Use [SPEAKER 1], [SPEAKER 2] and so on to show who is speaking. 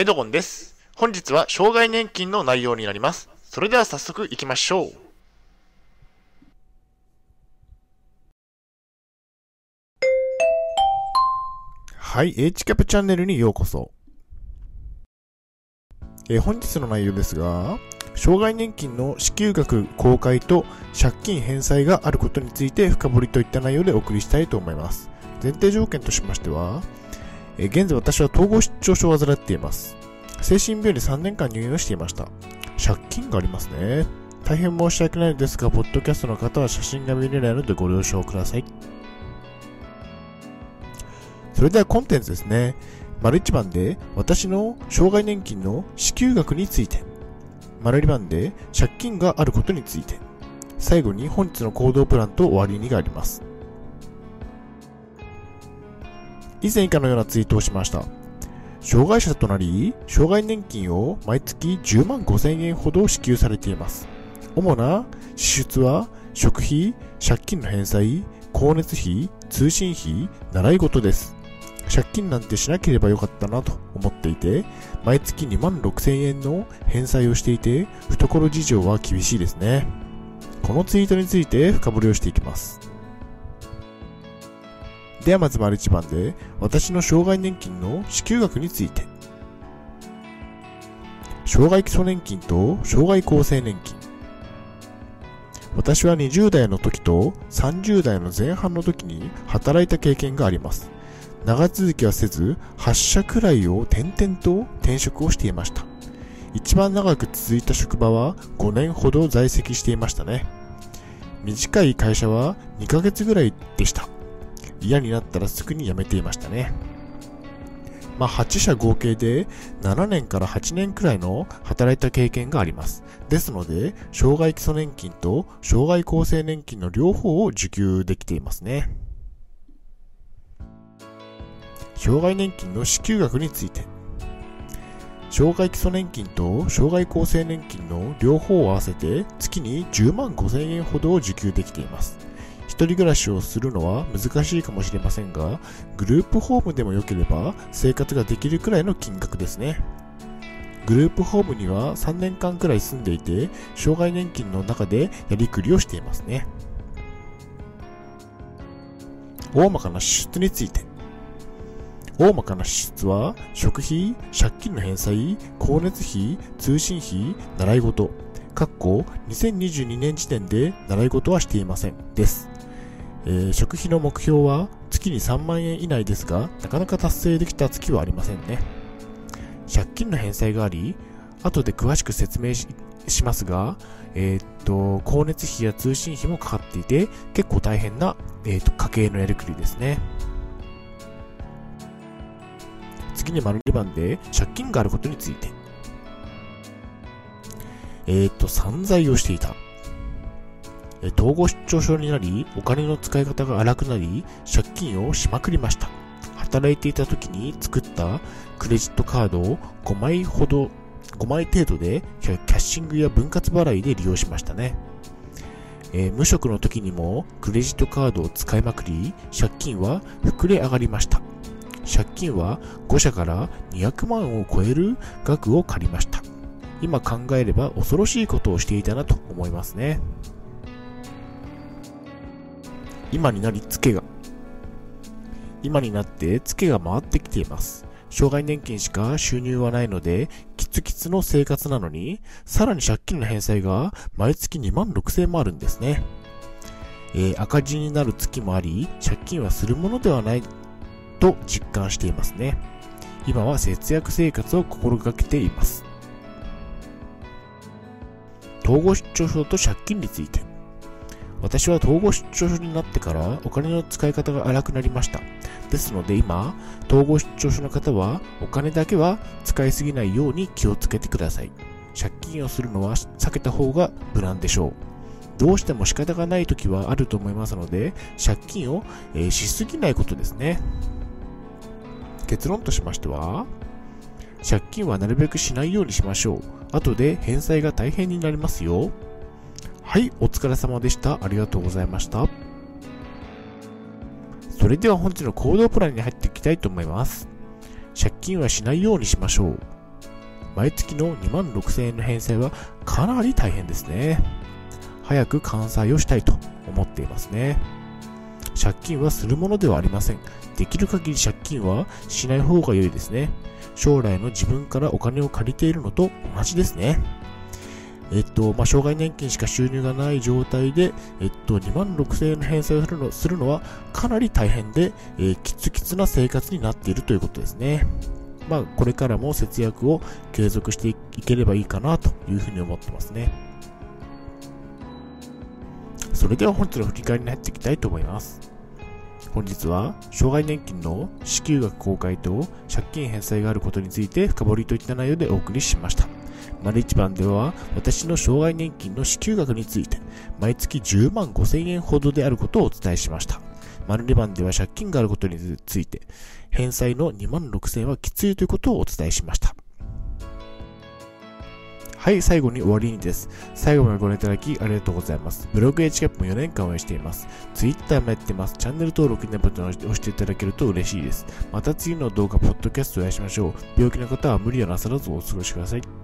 [SPEAKER 1] エドゴンです。本日は障害年金の内容になります。それでは早速行きましょう。
[SPEAKER 2] はい、H キャプチャンネルにようこそ。えー本日の内容ですが、障害年金の支給額公開と借金返済があることについて深掘りといった内容でお送りしたいと思います。前提条件としましては、え現在私は統合失調症を患っています。精神病院で3年間入院をしていました。借金がありますね。大変申し訳ないのですが、ポッドキャストの方は写真が見れないのでご了承ください。それではコンテンツですね。丸1番で私の障害年金の支給額について。丸2番で借金があることについて。最後に本日の行動プランと終わりにがあります。以前以下のようなツイートをしました。障害者となり、障害年金を毎月10万5千円ほど支給されています。主な支出は食費、借金の返済、光熱費、通信費、習い事です。借金なんてしなければよかったなと思っていて、毎月2万6千円の返済をしていて、懐事情は厳しいですね。このツイートについて深掘りをしていきます。ではまず丸1番で、私の障害年金の支給額について。障害基礎年金と障害厚生年金。私は20代の時と30代の前半の時に働いた経験があります。長続きはせず、8社くらいを転々と転職をしていました。一番長く続いた職場は5年ほど在籍していましたね。短い会社は2ヶ月ぐらいでした。嫌になったらすぐに辞めていましたね。まあ、8社合計で7年から8年くらいの働いた経験があります。ですので、障害基礎年金と障害厚生年金の両方を受給できていますね。障害年金の支給額について。障害基礎年金と障害厚生年金の両方を合わせて月に10万5千円ほどを受給できています。一人暮らしをするのは難しいかもしれませんが、グループホームでも良ければ生活ができるくらいの金額ですね。グループホームには3年間くらい住んでいて、障害年金の中でやりくりをしていますね。大まかな支出について。大まかな支出は、食費、借金の返済、光熱費、通信費、習い事。かっこ2022年時点で習い事はしていません。です。えー食費の目標は月に3万円以内ですが、なかなか達成できた月はありませんね。借金の返済があり、後で詳しく説明しますが、えーっと、光熱費や通信費もかかっていて、結構大変な、えーっと、家計のやりくりですね。次に丸2番で、借金があることについて。えーっと、散財をしていた。え統合失調症になり、お金の使い方が荒くなり、借金をしまくりました。働いていた時に作ったクレジットカードを5枚ほど、5枚程度でキャキャッシングや分割払いで利用しましたね。えー無職の時にもクレジットカードを使いまくり、借金は膨れ上がりました。借金は5社から200万を超える額を借りました。今考えれば恐ろしいことをしていたなと思いますね。今になりツケが。今になってツケが回ってきています。障害年金しか収入はないので、キツキツの生活なのに、さらに借金の返済が毎月2万6千円もあるんですね。えー赤字になる月もあり、借金はするものではないと実感していますね。今は節約生活を心がけています。統合失調症と借金について。私は統合失調症になってからお金の使い方が荒くなりました。ですので今、統合失調症の方はお金だけは使いすぎないように気をつけてください。借金をするのは避けた方が無難でしょう。どうしても仕方がない時はあると思いますので、借金を、えーしすぎないことですね。結論としましては、借金はなるべくしないようにしましょう。後で返済が大変になりますよ。はい、お疲れ様でした。ありがとうございました。それでは本日の行動プランに入っていきたいと思います。借金はしないようにしましょう。毎月の2万6000円の返済はかなり大変ですね。早く完済をしたいと思っていますね。借金はするものではありません。できる限り借金はしない方が良いですね。将来の自分からお金を借りているのと同じですね。えっと、まあ、障害年金しか収入がない状態で、えっと、2万6000円の返済をするのするのはかなり大変で、えー、きつきつな生活になっているということですね。まあ、これからも節約を継続していければいいかなというふうに思ってますね。それでは本日の振り返りに入っていきたいと思います。本日は、障害年金の支給額公開と借金返済があることについて深掘りといった内容でお送りしました。丸一番では、私の障害年金の支給額について、毎月10万5千円ほどであることをお伝えしました。丸2番では借金があることについて、返済の2万6千円はきついということをお伝えしました。はい、最後に終わりにです。最後までご覧いただきありがとうございます。ブログ h キャップも4年間応援しています。Twitter もやってます。チャンネル登録にボタンを押していただけると嬉しいです。また次の動画、ポッドキャストをお会いしましょう。病気の方は無理をなさらずお過ごしください。